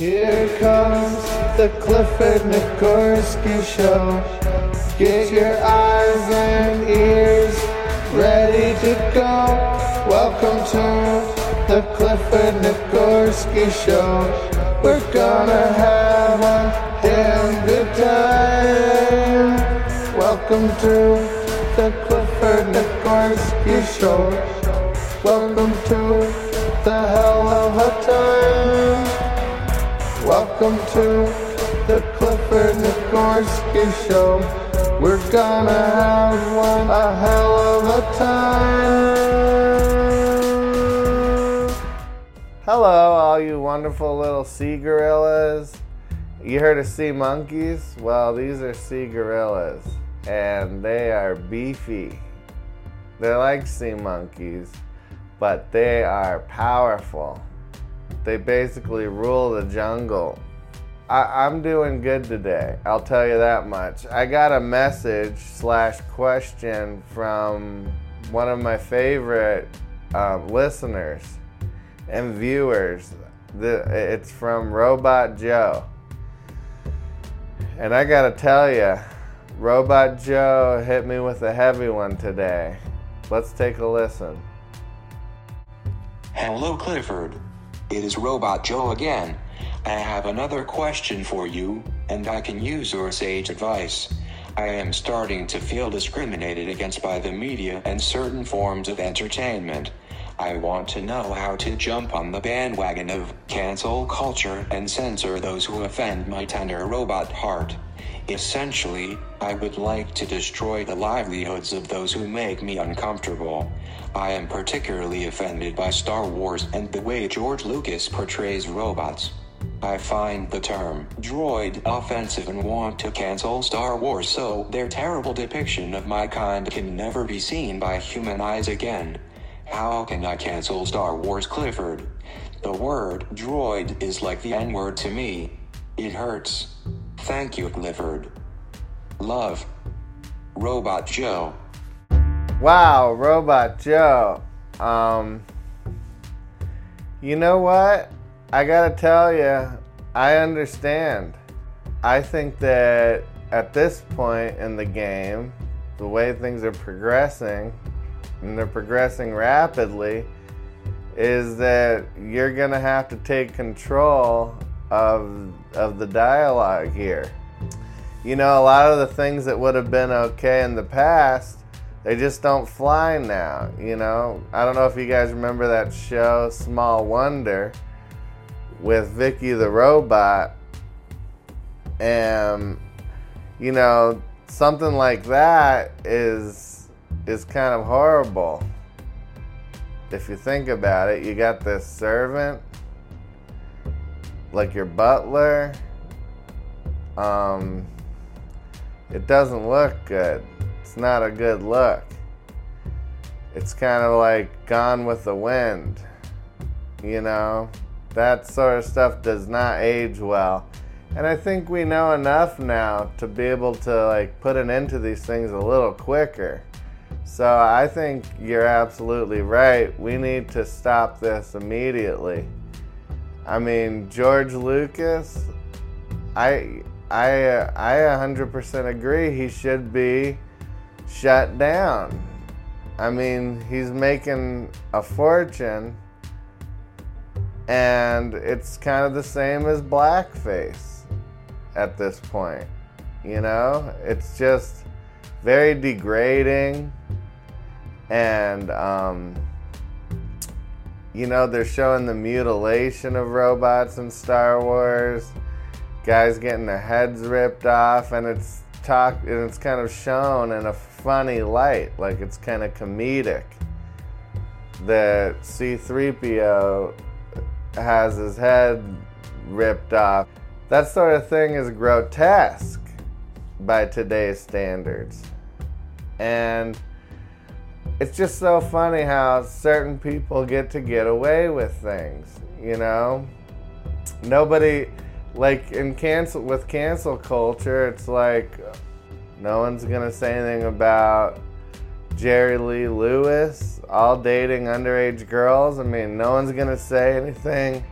Here comes the Clifford Nikorsky Show. Get your eyes and ears ready to go. Welcome to the Clifford Nikorsky Show. We're gonna have a damn good time. Welcome to the Clifford Nikorsky Show. Welcome to the hell of a time. Welcome to the Clifford Nikorsky Show. We're gonna have one a hell of a time. Hello, all you wonderful little sea gorillas. You heard of sea monkeys? Well, these are sea gorillas, and they are beefy. They're like sea monkeys, but they are powerful. They basically rule the jungle. I, am doing good today. I'll tell you that much. I got a message slash question from one of my favorite um, listeners and viewers. The, it's from Robot Joe. And I gotta tell you, Robot Joe hit me with a heavy one today. Let's take a listen. Hello, Clifford. It is Robot Joe again. I have another question for you, and I can use your sage advice. I am starting to feel discriminated against by the media and certain forms of entertainment. I want to know how to jump on the bandwagon of cancel culture and censor those who offend my tender robot heart. Essentially, I would like to destroy the livelihoods of those who make me uncomfortable. I am particularly offended by Star Wars and the way George Lucas portrays robots. I find the term droid offensive and want to cancel Star Wars so their terrible depiction of my kind can never be seen by human eyes again. How can I cancel Star Wars Clifford? The word droid is like the N word to me. It hurts. Thank you, Clifford. Love. Robot Joe. Wow, Robot Joe. Um, you know what? I gotta tell you, I understand. I think that at this point in the game, the way things are progressing, and they're progressing rapidly, is that you're gonna have to take control of of the dialogue here. You know, a lot of the things that would have been okay in the past they just don't fly now, you know. I don't know if you guys remember that show Small Wonder with Vicky the robot and you know, something like that is is kind of horrible. If you think about it, you got this servant like your butler um it doesn't look good it's not a good look. It's kind of like gone with the wind. You know, that sort of stuff does not age well. And I think we know enough now to be able to like put an end to these things a little quicker. So I think you're absolutely right. We need to stop this immediately. I mean, George Lucas, I I I 100% agree he should be shut down. I mean, he's making a fortune, and it's kind of the same as blackface at this point. You know, it's just very degrading, and um, you know, they're showing the mutilation of robots in Star Wars, guys getting their heads ripped off, and it's talk and it's kind of shown in a funny light, like it's kind of comedic. That C3PO has his head ripped off. That sort of thing is grotesque by today's standards. And it's just so funny how certain people get to get away with things, you know? Nobody like in cancel with cancel culture, it's like no one's gonna say anything about Jerry Lee Lewis all dating underage girls. I mean, no one's gonna say anything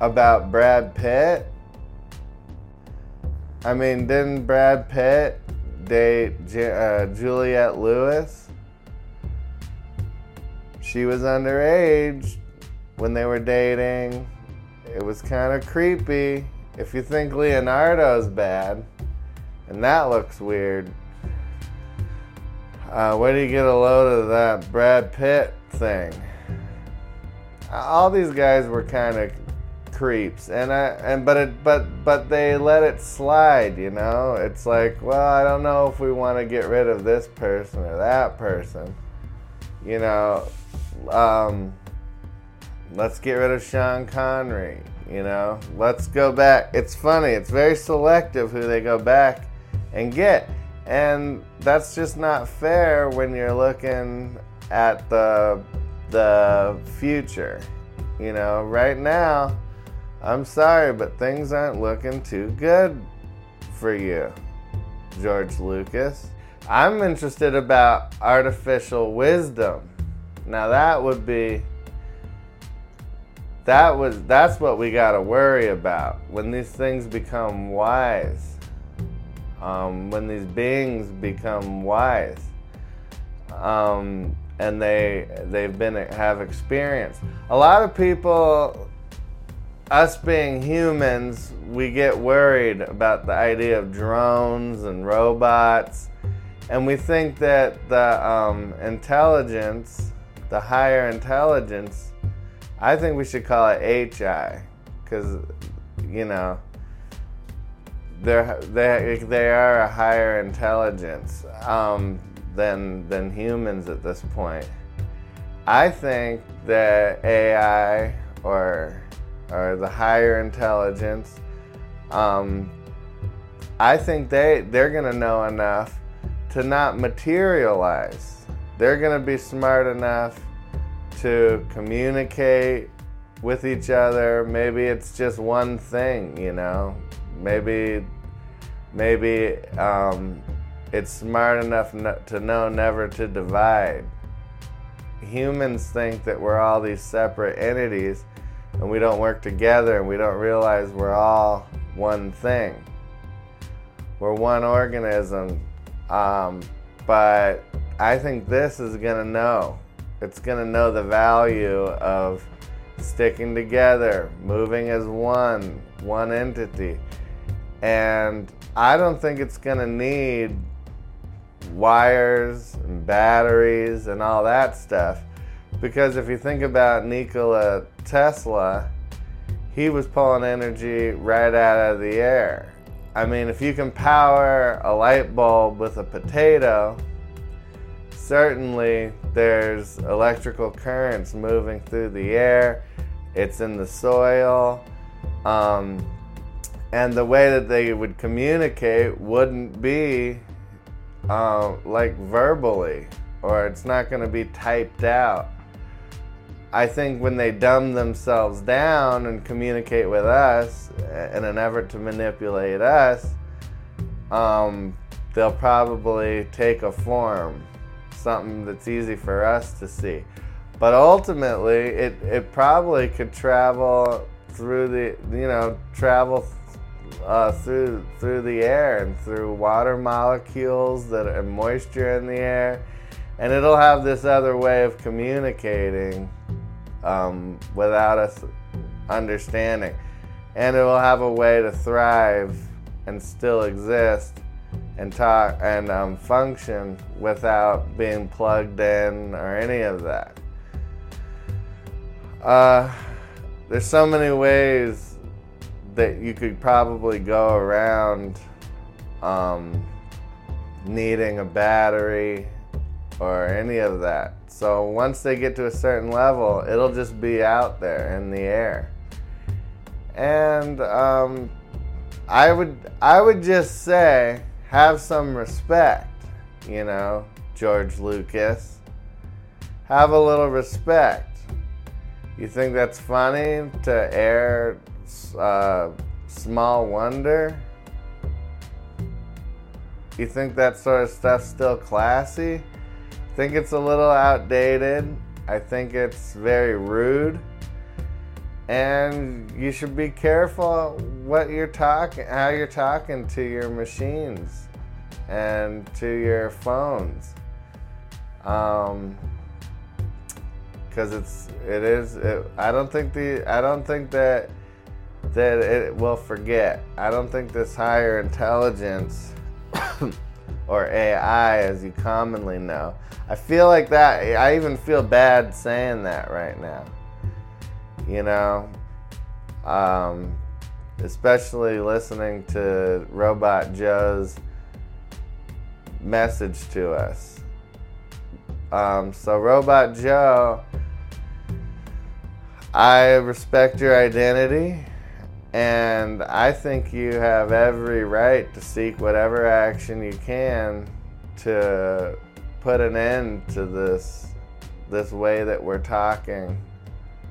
about Brad Pitt. I mean, didn't Brad Pitt date uh, Juliette Lewis? She was underage when they were dating. It was kind of creepy. If you think Leonardo's bad, and that looks weird, uh, where do you get a load of that Brad Pitt thing? All these guys were kind of creeps, and I and but it but but they let it slide. You know, it's like, well, I don't know if we want to get rid of this person or that person. You know, um, let's get rid of Sean Connery. You know, let's go back. It's funny. It's very selective who they go back and get. And that's just not fair when you're looking at the the future. You know, right now, I'm sorry, but things aren't looking too good for you, George Lucas. I'm interested about artificial wisdom. Now that would be that was that's what we got to worry about when these things become wise um, when these beings become wise um, and they they've been have experience. A lot of people, us being humans, we get worried about the idea of drones and robots, and we think that the um, intelligence, the higher intelligence, I think we should call it HI, because you know they're they they are a higher intelligence um, than than humans at this point. I think that AI or or the higher intelligence, um, I think they they're gonna know enough to not materialize. They're gonna be smart enough to communicate with each other. Maybe it's just one thing, you know. Maybe, maybe um, it's smart enough to know never to divide. Humans think that we're all these separate entities and we don't work together and we don't realize we're all one thing. We're one organism. Um, but I think this is going to know. It's going to know the value of sticking together, moving as one, one entity. And I don't think it's going to need wires and batteries and all that stuff. Because if you think about Nikola Tesla, he was pulling energy right out of the air. I mean, if you can power a light bulb with a potato, certainly there's electrical currents moving through the air, it's in the soil. Um, and the way that they would communicate wouldn't be uh, like verbally, or it's not going to be typed out. I think when they dumb themselves down and communicate with us in an effort to manipulate us, um, they'll probably take a form, something that's easy for us to see. But ultimately, it, it probably could travel through the, you know, travel uh, through through the air and through water molecules that are moisture in the air, and it'll have this other way of communicating um, without us understanding, and it will have a way to thrive and still exist and talk and um, function without being plugged in or any of that. Uh, there's so many ways that you could probably go around um, needing a battery or any of that. So once they get to a certain level, it'll just be out there in the air. And um, I would I would just say have some respect, you know, George Lucas. Have a little respect. You think that's funny to air uh, Small Wonder. You think that sort of stuff's still classy? I think it's a little outdated. I think it's very rude. and you should be careful what you're talking, how you're talking to your machines and to your phones. Um, because it's it is it, I don't think the I don't think that that it will forget. I don't think this higher intelligence or AI as you commonly know. I feel like that I even feel bad saying that right now. You know, um, especially listening to Robot Joe's message to us. Um, so, Robot Joe, I respect your identity, and I think you have every right to seek whatever action you can to put an end to this this way that we're talking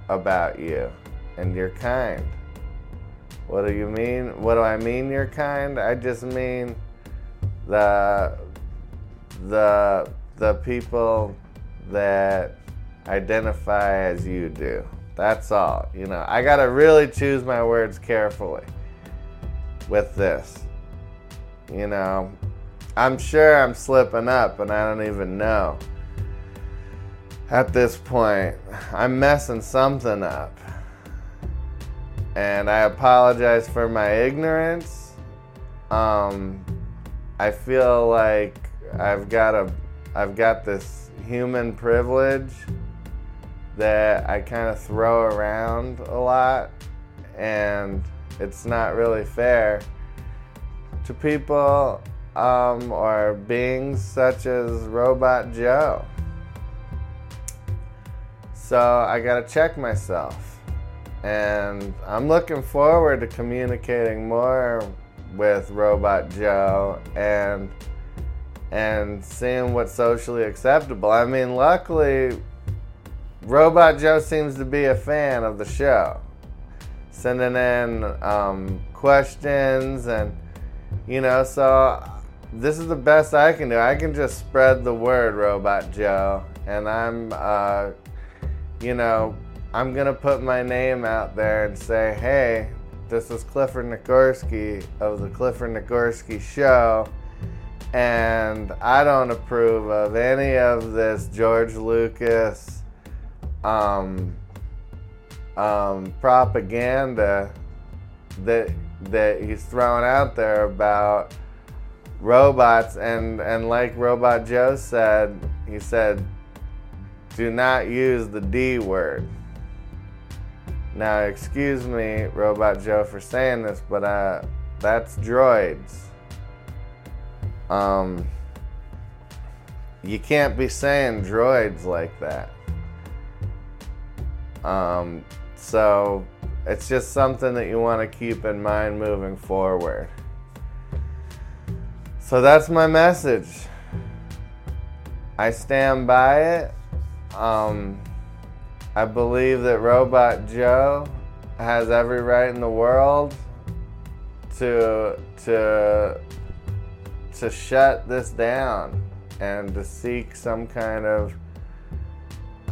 about you and your kind. What do you mean? What do I mean your kind? I just mean the the the people that identify as you do. That's all. You know, I got to really choose my words carefully with this. You know, I'm sure I'm slipping up and I don't even know. At this point, I'm messing something up. And I apologize for my ignorance. Um, I feel like I've got a I've got this human privilege that I kind of throw around a lot and it's not really fair to people um, or beings such as Robot Joe. So I gotta check myself. And I'm looking forward to communicating more with Robot Joe and and seeing what's socially acceptable. I mean, luckily, Robot Joe seems to be a fan of the show, sending in um, questions and you know, so this is the best I can do. I can just spread the word, Robot Joe, and I'm, uh, you know, I'm gonna put my name out there and say, hey, this is Clifford Nagorski of the Clifford Nagorski Show and I don't approve of any of this George Lucas um, um, propaganda that that he's throwing out there about robots and and like Robot Joe said, he said, do not use the D word. Now, excuse me, Robot Joe, for saying this, but uh, that's droids. Um, you can't be saying droids like that. Um, so it's just something that you want to keep in mind moving forward. So that's my message. I stand by it. Um, I believe that Robot Joe has every right in the world to to to shut this down and to seek some kind of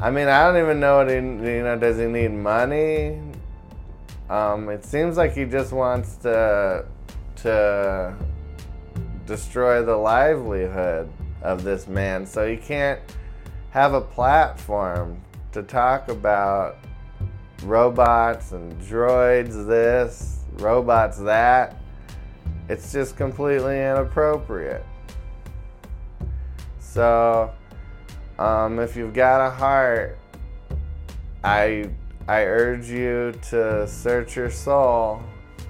I mean, I don't even know he, you know, does he need money? Um, it seems like he just wants to to destroy the livelihood of this man. So he can't have a platform to talk about robots and droids this, robots that. It's just completely inappropriate. So, um, if you've got a heart, I I urge you to search your soul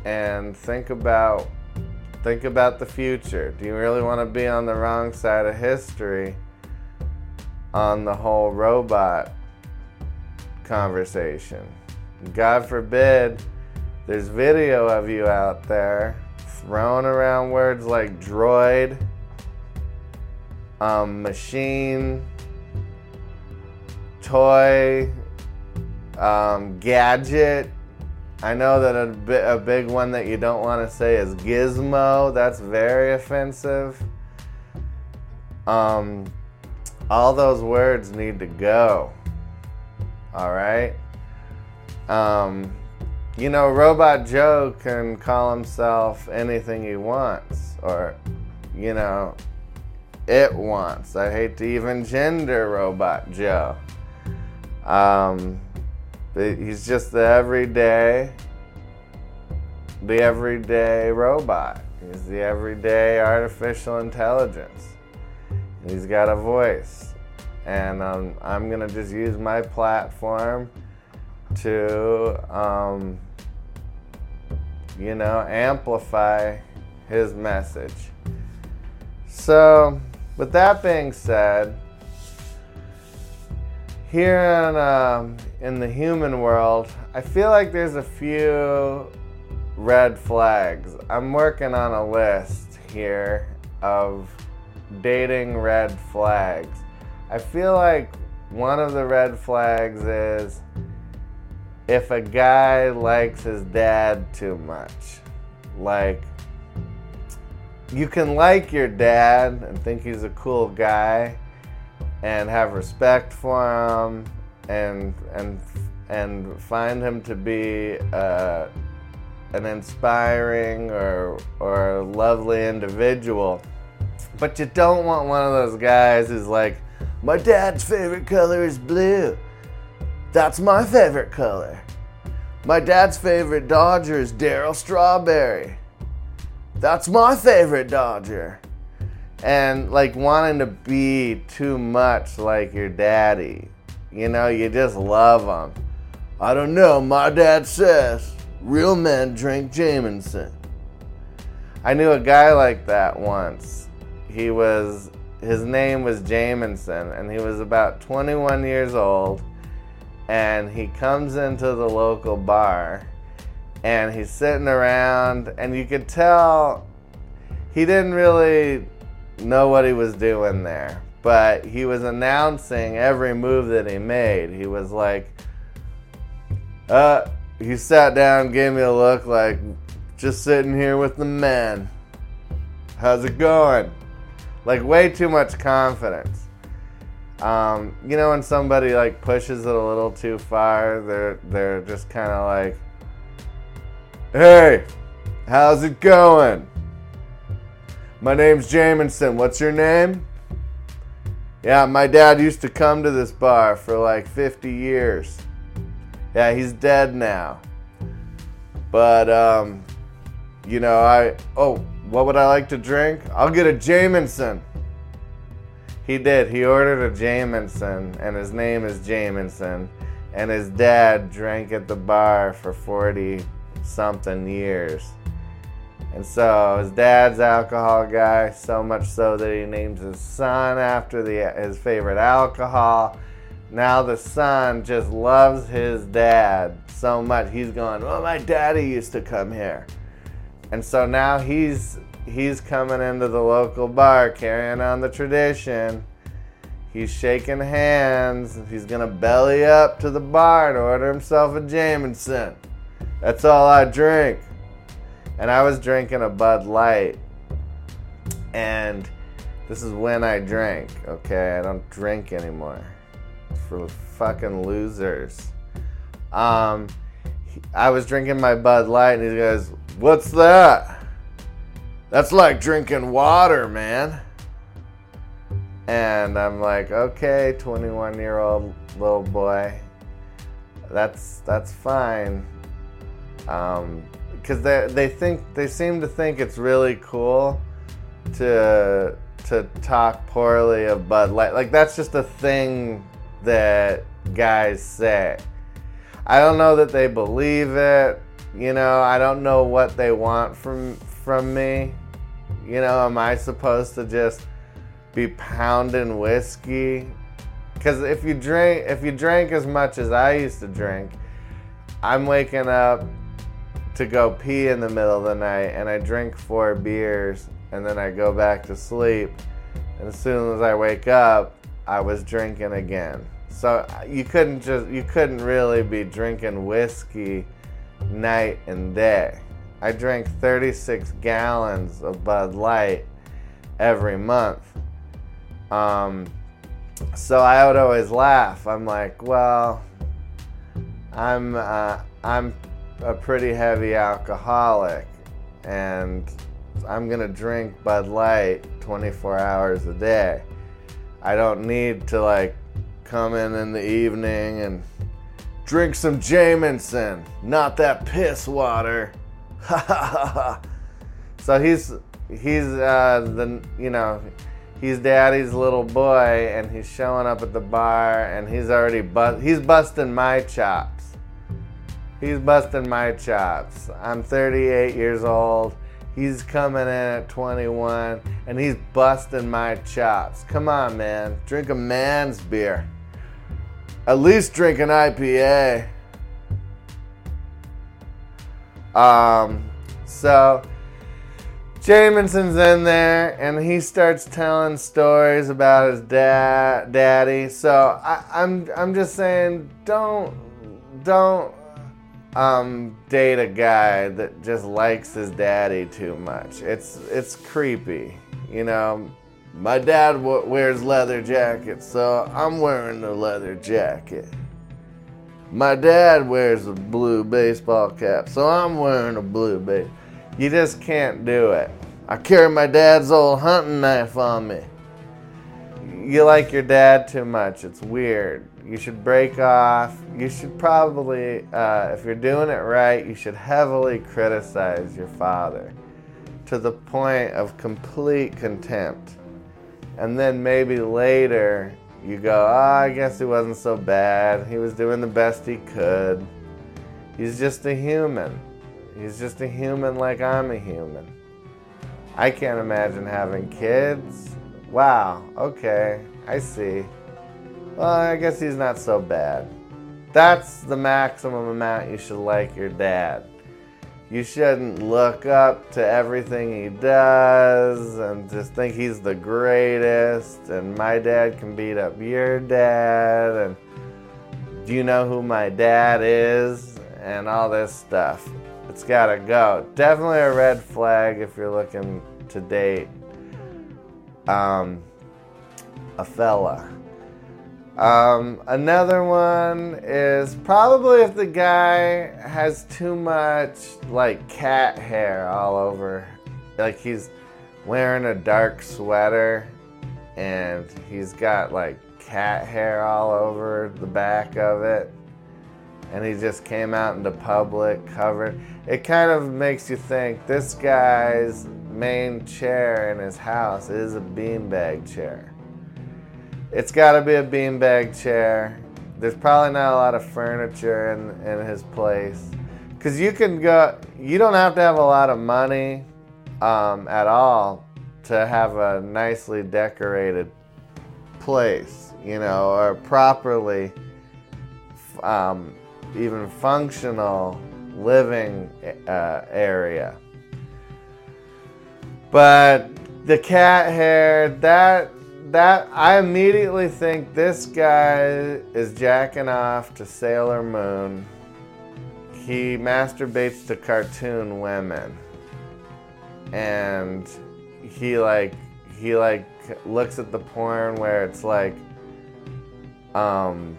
and think about think about the future. Do you really want to be on the wrong side of history on the whole robot conversation? God forbid there's video of you out there throwing around words like droid, um, machine, toy, um, gadget. I know that a, a big one that you don't want to say is gizmo. That's very offensive. Um, all those words need to go. All right. Um, you know, Robot Joe can call himself anything he wants, or, you know, it wants. I hate to even gender Robot Joe. Um, he's just the everyday, the everyday robot. He's the everyday artificial intelligence. He's got a voice. And um, I'm going to just use my platform to, um, you know, amplify his message. So, with that being said, here in, um, in the human world, I feel like there's a few red flags. I'm working on a list here of dating red flags. I feel like one of the red flags is if a guy likes his dad too much. Like, you can like your dad and think he's a cool guy and have respect for him and and and find him to be uh, an inspiring or or lovely individual. But you don't want one of those guys who's like, my dad's favorite color is blue. That's my favorite color. My dad's favorite Dodger is Darryl Strawberry. That's my favorite Dodger. And like wanting to be too much like your daddy. You know, you just love them. I don't know, my dad says real men drink Jameson. I knew a guy like that once. He was, his name was Jameson, and he was about 21 years old. And he comes into the local bar and he's sitting around, and you could tell he didn't really know what he was doing there, but he was announcing every move that he made. He was like, uh, he sat down, gave me a look like, just sitting here with the men. How's it going? Like, way too much confidence. Um, you know when somebody like pushes it a little too far, they're they're just kind of like, "Hey, how's it going? My name's Jameson. What's your name?" Yeah, my dad used to come to this bar for like 50 years. Yeah, he's dead now. But um, you know, I oh, what would I like to drink? I'll get a Jameson. He did. He ordered a Jameson, and his name is Jameson. And his dad drank at the bar for 40 something years. And so his dad's alcohol guy, so much so that he names his son after the, his favorite alcohol. Now the son just loves his dad so much. He's going, "Well, my daddy used to come here," and so now he's he's coming into the local bar, carrying on the tradition. He's shaking hands. He's gonna belly up to the bar and order himself a Jameson. That's all I drink. And I was drinking a Bud Light, and this is when I drank. Okay, I don't drink anymore for fucking losers. Um, I was drinking my Bud Light, and he goes, "What's that?" That's like drinking water, man. And I'm like, okay, 21 year old little boy, that's that's fine. Um, because they they think they seem to think it's really cool to to talk poorly of Bud Light. Like that's just a thing that guys say. I don't know that they believe it. You know, I don't know what they want from from me. You know, am I supposed to just be pounding whiskey? Cuz if you drink if you drink as much as I used to drink, I'm waking up to go pee in the middle of the night and I drink four beers and then I go back to sleep. And as soon as I wake up, I was drinking again. So you couldn't just you couldn't really be drinking whiskey night and day. I drank 36 gallons of Bud Light every month. Um, so I would always laugh. I'm like, well, I'm uh, I'm a pretty heavy alcoholic and I'm gonna drink Bud Light 24 hours a day. I don't need to like come in in the evening and drink some Jameson, not that piss water. So he's he's uh, the you know he's daddy's little boy and he's showing up at the bar and he's already bust he's busting my chops. He's busting my chops. I'm 38 years old. He's coming in at 21 and he's busting my chops. Come on, man. Drink a man's beer. At least drink an IPA. Um, so Jameson's in there and he starts telling stories about his dad, daddy. So I, I'm, I'm just saying, don't, don't um, date a guy that just likes his daddy too much. It's it's creepy, you know. My dad w- wears leather jackets, so I'm wearing a leather jacket. My dad wears a blue baseball cap, so I'm wearing a blue base. You just can't do it. I carry my dad's old hunting knife on me. You like your dad too much. It's weird. You should break off. You should probably, uh, if you're doing it right, you should heavily criticize your father to the point of complete contempt. And then maybe later you go, oh, I guess he wasn't so bad. He was doing the best he could. He's just a human. He's just a human like I'm a human. I can't imagine having kids. Wow, okay, I see. Well, I guess he's not so bad. That's the maximum amount you should like your dad. You shouldn't look up to everything he does and just think he's the greatest and my dad can beat up your dad and do you know who my dad is and all this stuff. It's gotta go. Definitely a red flag if you're looking to date um, a fella. Um, another one is probably if the guy has too much like cat hair all over, like he's wearing a dark sweater and he's got like cat hair all over the back of it and he just came out into public covered. It kind of makes you think this guy's main chair in his house is a beanbag chair. It's got to be a beanbag chair. There's probably not a lot of furniture in, in his place. Because you can go, you don't have to have a lot of money um, at all to have a nicely decorated place, you know, or properly um, even functional living uh, area. But the cat hair, that that I immediately think this guy is jacking off to Sailor Moon. He masturbates to cartoon women. And he like he like looks at the porn where it's like um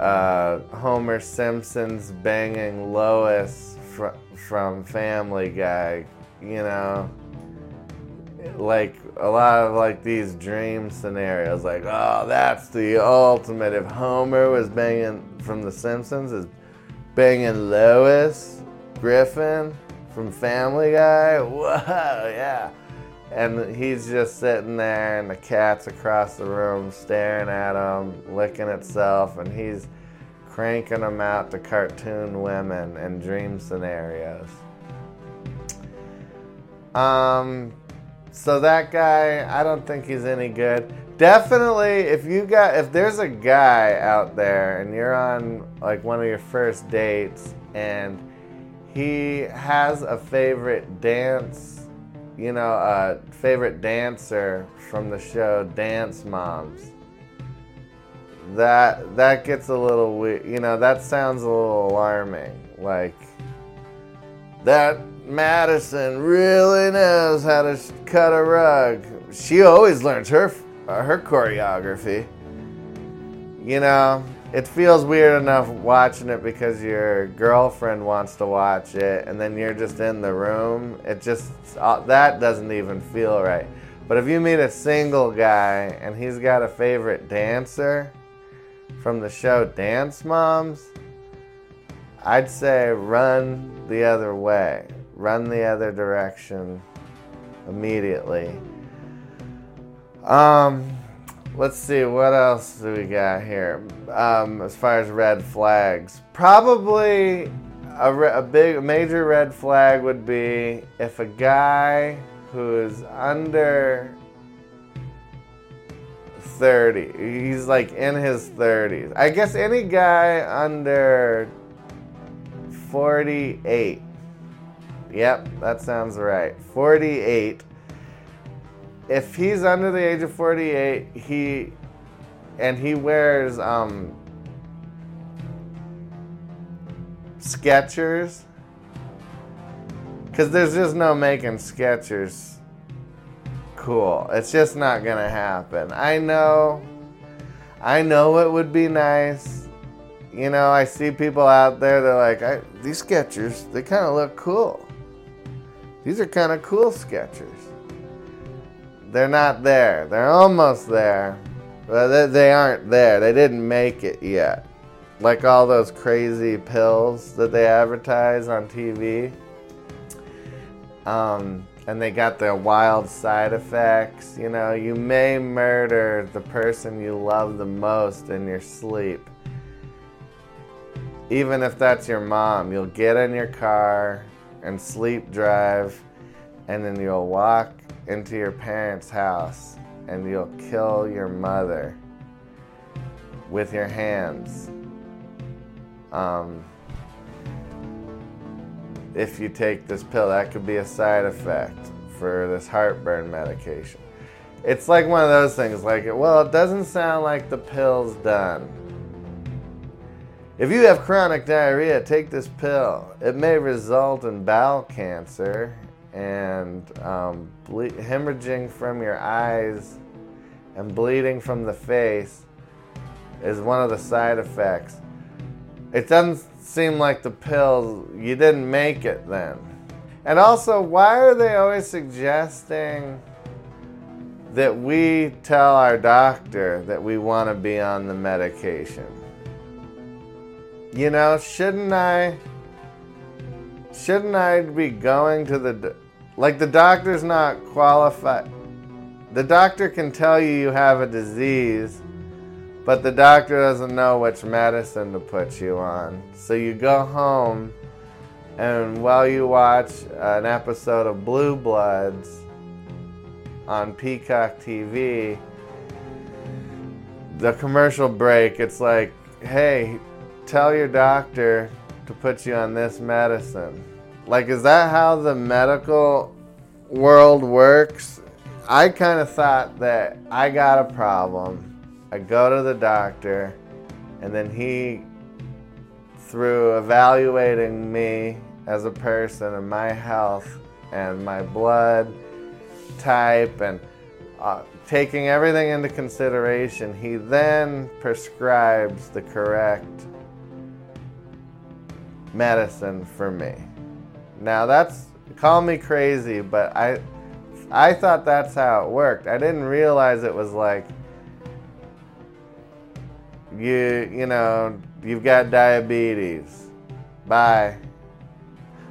uh, Homer Simpson's banging Lois fr- from Family Guy, you know? Like a lot of like these dream scenarios. Like oh that's the ultimate. If homer was banging from the simpsons is banging lois griffin from family guy? Whoa yeah. And he's just sitting there and the cat's across the room staring at him licking itself and he's cranking them out to cartoon women and dream scenarios. Um so that guy, I don't think he's any good. Definitely, if you got, if there's a guy out there and you're on like one of your first dates and he has a favorite dance, you know, a favorite dancer from the show Dance Moms. That that gets a little weird. You know, that sounds a little alarming. Like that Madison really knows how to cut a rug. She always learns her uh, her choreography. You know, it feels weird enough watching it because your girlfriend wants to watch it and then you're just in the room. It just, uh, that doesn't even feel right. But if you meet a single guy and he's got a favorite dancer from the show Dance Moms, I'd say run the other way, run the other direction immediately. Um, let's see what else do we got here um, as far as red flags probably a, re- a big a major red flag would be if a guy who is under 30 he's like in his 30s i guess any guy under 48 yep that sounds right 48 if he's under the age of 48, he and he wears um, Skechers, because there's just no making Skechers cool. It's just not gonna happen. I know, I know it would be nice. You know, I see people out there. They're like, I, these Skechers, they kind of look cool. These are kind of cool Skechers they're not there. They're almost there, but they, they aren't there. They didn't make it yet. Like all those crazy pills that they advertise on TV. Um, and they got their wild side effects. You know, you may murder the person you love the most in your sleep. Even if that's your mom, you'll get in your car and sleep drive, and then you'll walk into your parents' house and you'll kill your mother with your hands. Um, if you take this pill, that could be a side effect for this heartburn medication. It's like one of those things, like, well, it doesn't sound like the pill's done. If you have chronic diarrhea, take this pill. It may result in bowel cancer and um, ble- hemorrhaging from your eyes and bleeding from the face is one of the side effects. It doesn't seem like the pill, you didn't make it then. And also, why are they always suggesting that we tell our doctor that we want to be on the medication? You know, shouldn't I shouldn't I be going to the like the doctor's not qualified? The doctor can tell you you have a disease, but the doctor doesn't know which medicine to put you on. So you go home, and while you watch an episode of Blue Bloods on Peacock TV, the commercial break, it's like, hey, tell your doctor to put you on this medicine. Like, is that how the medical world works? I kind of thought that I got a problem. I go to the doctor, and then he, through evaluating me as a person and my health and my blood type and uh, taking everything into consideration, he then prescribes the correct medicine for me. Now that's call me crazy, but I I thought that's how it worked. I didn't realize it was like you you know, you've got diabetes. Bye.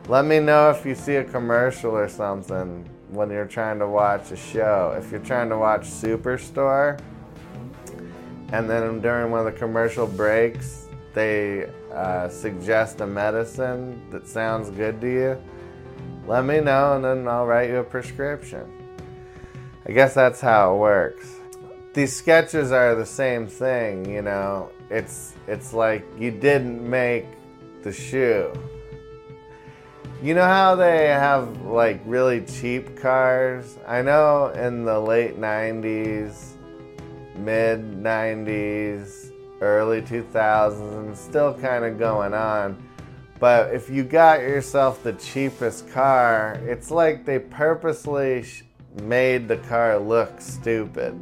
Let me know if you see a commercial or something when you're trying to watch a show. If you're trying to watch Superstore and then during one of the commercial breaks they uh, suggest a medicine that sounds good to you, let me know and then I'll write you a prescription. I guess that's how it works. These Skechers are the same thing, you know. It's it's like you didn't make the shoe. You know how they have like really cheap cars? I know in the late 90s, mid 90s, early 2000s, and still kind of going on. But if you got yourself the cheapest car, it's like they purposely made the car look stupid.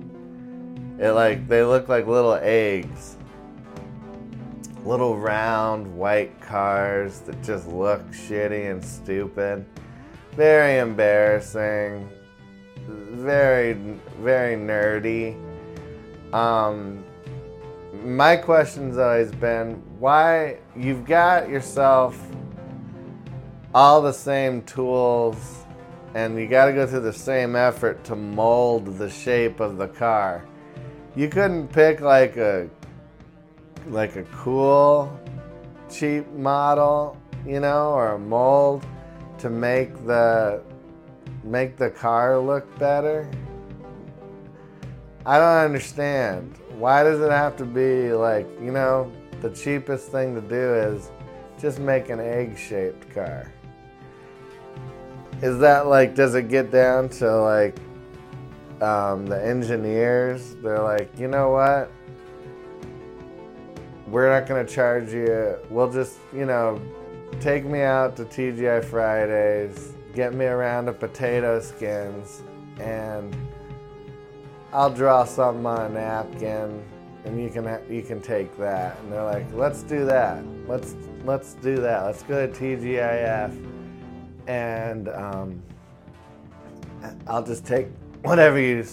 It like they look like little eggs. little round white cars that just look shitty and stupid. Very embarrassing. Very, very nerdy. Um, my question's always been why you've got yourself all the same tools and you got to go through the same effort to mold the shape of the car. You couldn't pick like a like a cool cheap model, you know, or a mold to make the make the car look better. I don't understand. Why does it have to be like, you know, the cheapest thing to do is just make an egg shaped car? Is that like, does it get down to like um, the engineers? They're like, you know what? We're not going to charge you. We'll just, you know, take me out to TGI Fridays, get me a round of potato skins, and I'll draw something on a napkin, and you can you can take that. And they're like, let's do that. Let's let's do that. Let's go to TGIF, and um, I'll just take whatever you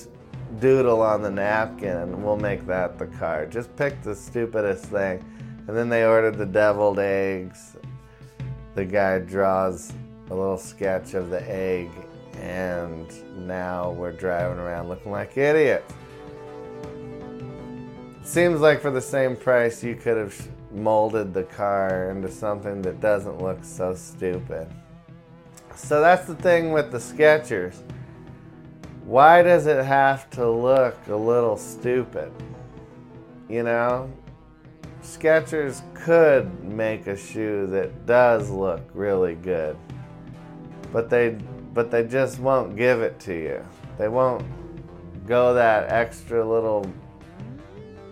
doodle on the napkin, and we'll make that the card. Just pick the stupidest thing. And then they ordered the deviled eggs. The guy draws a little sketch of the egg, and now we're driving around looking like idiots. Seems like for the same price, you could have molded the car into something that doesn't look so stupid. So that's the thing with the Skechers. Why does it have to look a little stupid? You know? Skechers could make a shoe that does look really good. But they but they just won't give it to you. They won't go that extra little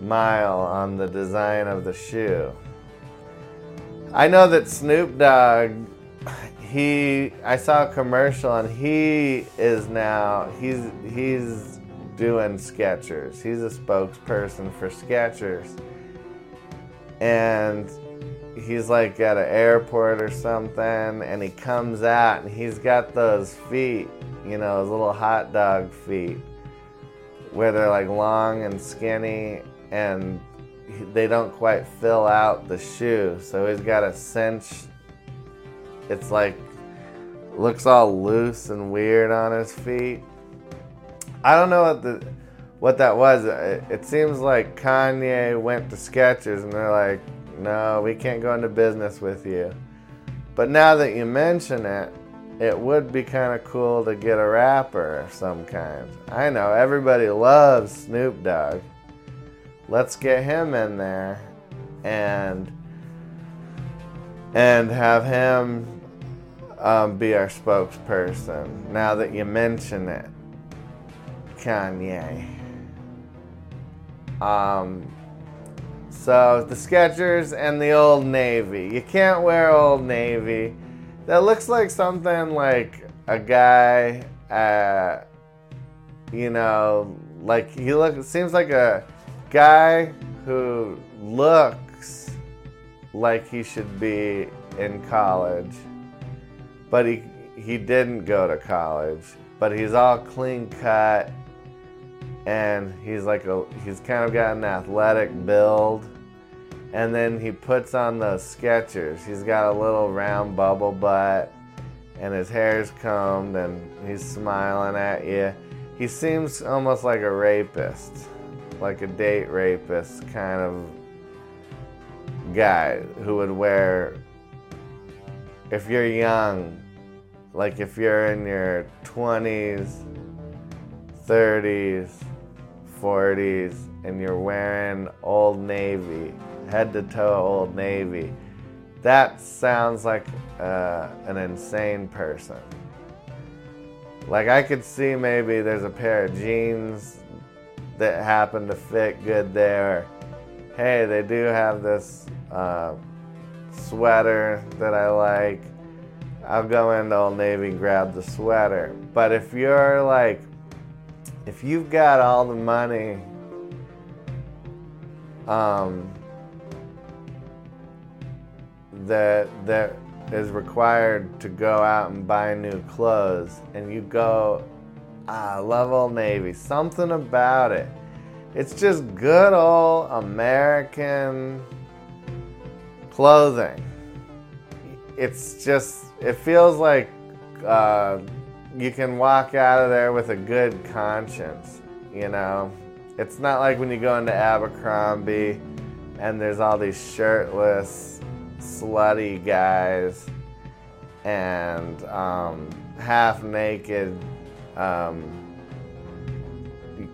mile on the design of the shoe. I know that Snoop Dogg he I saw a commercial and he is now he's he's doing Skechers. He's a spokesperson for Skechers. And he's like at an airport or something and he comes out and he's got those feet, you know, his little hot dog feet where they're like long and skinny and they don't quite fill out the shoe. So he's got a cinch it's like looks all loose and weird on his feet. I don't know what the what that was. It, it seems like Kanye went to Skechers and they're like, "No, we can't go into business with you." But now that you mention it, it would be kind of cool to get a rapper of some kind. I know everybody loves Snoop Dogg. Let's get him in there and and have him um, be our spokesperson. Now that you mention it, Kanye. Um, so the Skechers and the Old Navy. You can't wear Old Navy. That looks like something like a guy, uh, you know, like he look seems like a guy who looks like he should be in college but he he didn't go to college. But he's all clean cut, and he's like a he's kind of got an athletic build. And then he puts on those Skechers. He's got a little round bubble butt, and his hair's combed, and he's smiling at you. He seems almost like a rapist, like a date rapist kind of guy who would wear if you're young, like if you're in your 20s, 30s, 40s, and you're wearing Old Navy, head to toe Old Navy, that sounds like uh, an insane person. Like I could see maybe there's a pair of jeans that happen to fit good there. Hey, they do have this uh, sweater that I like. I'll go into Old Navy and grab the sweater. But if you're like, if you've got all the money, um, that that is required to go out and buy new clothes, and you go, ah, I love Old Navy. Something about it. It's just good old American clothing. It's just, it feels like uh, you can walk out of there with a good conscience, you know? It's not like when you go into Abercrombie and there's all these shirtless, slutty guys and um, half naked um,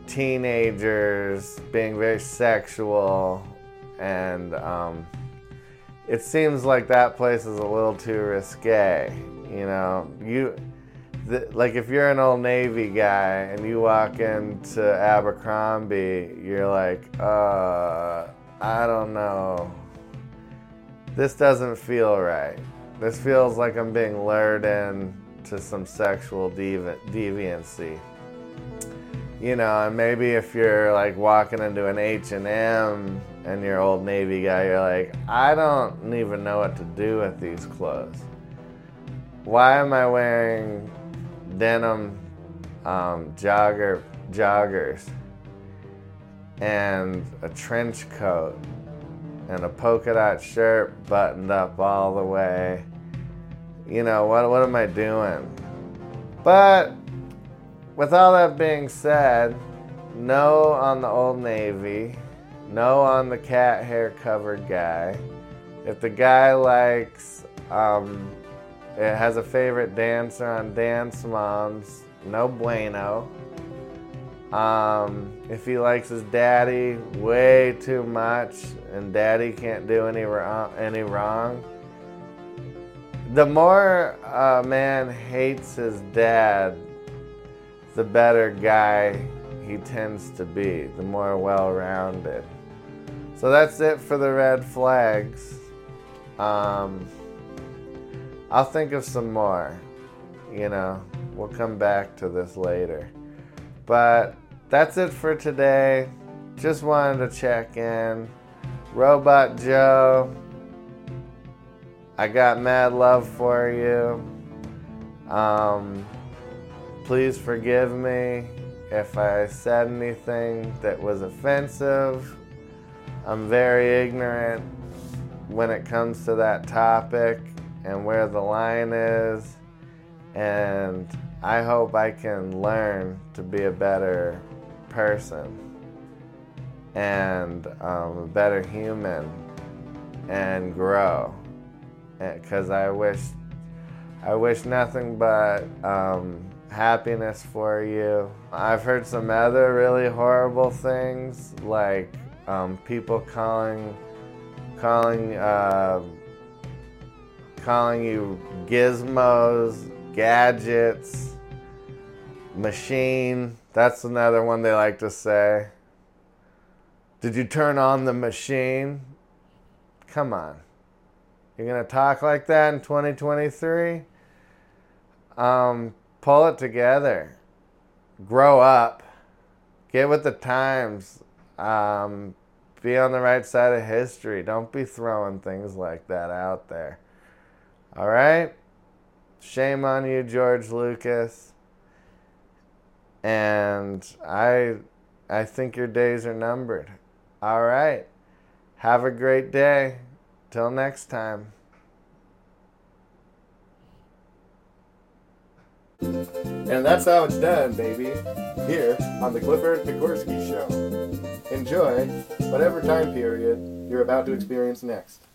teenagers being very sexual and um, it seems like that place is a little too risque you know you the, like if you're an old navy guy and you walk into abercrombie you're like uh i don't know. This doesn't feel right. This feels like i'm being lured in to some sexual devi- deviancy. You know and maybe if you're like walking into an h&m and you're old navy guy you're like i don't even know what to do with these clothes. Why am i wearing denim um, jogger joggers and a trench coat and a polka dot shirt buttoned up all the way. You know, what, what am I doing? But with all that being said, no on the Old Navy, no on the cat hair covered guy. If the guy likes um, it has a favorite dancer on Dance Moms. No bueno. Um, if he likes his daddy way too much and daddy can't do any wrong, any wrong, the more a man hates his dad, the better guy he tends to be, the more well rounded. So that's it for the red flags. Um, I'll think of some more. You know, we'll come back to this later. But that's it for today. Just wanted to check in. Robot Joe, I got mad love for you. Um, please forgive me if I said anything that was offensive. I'm very ignorant when it comes to that topic and where the line is. And I hope I can learn to be a better person and um, a better human and grow. Because I wish, I wish nothing but um, happiness for you. I've heard some other really horrible things, like um, people calling, calling. Uh, calling you gizmos, gadgets, machine. That's another one they like to say. Did you turn on the machine? Come on. You're going to talk like that in 2023? Um, pull it together. Grow up. Get with the times. Um, be on the right side of history. Don't be throwing things like that out there. All right? Shame on you, George Lucas. And I I think your days are numbered. All right. Have a great day. Till next time. And that's how it's done, baby. Here on the Clifford Nikorsky Show. Enjoy whatever time period you're about to experience next.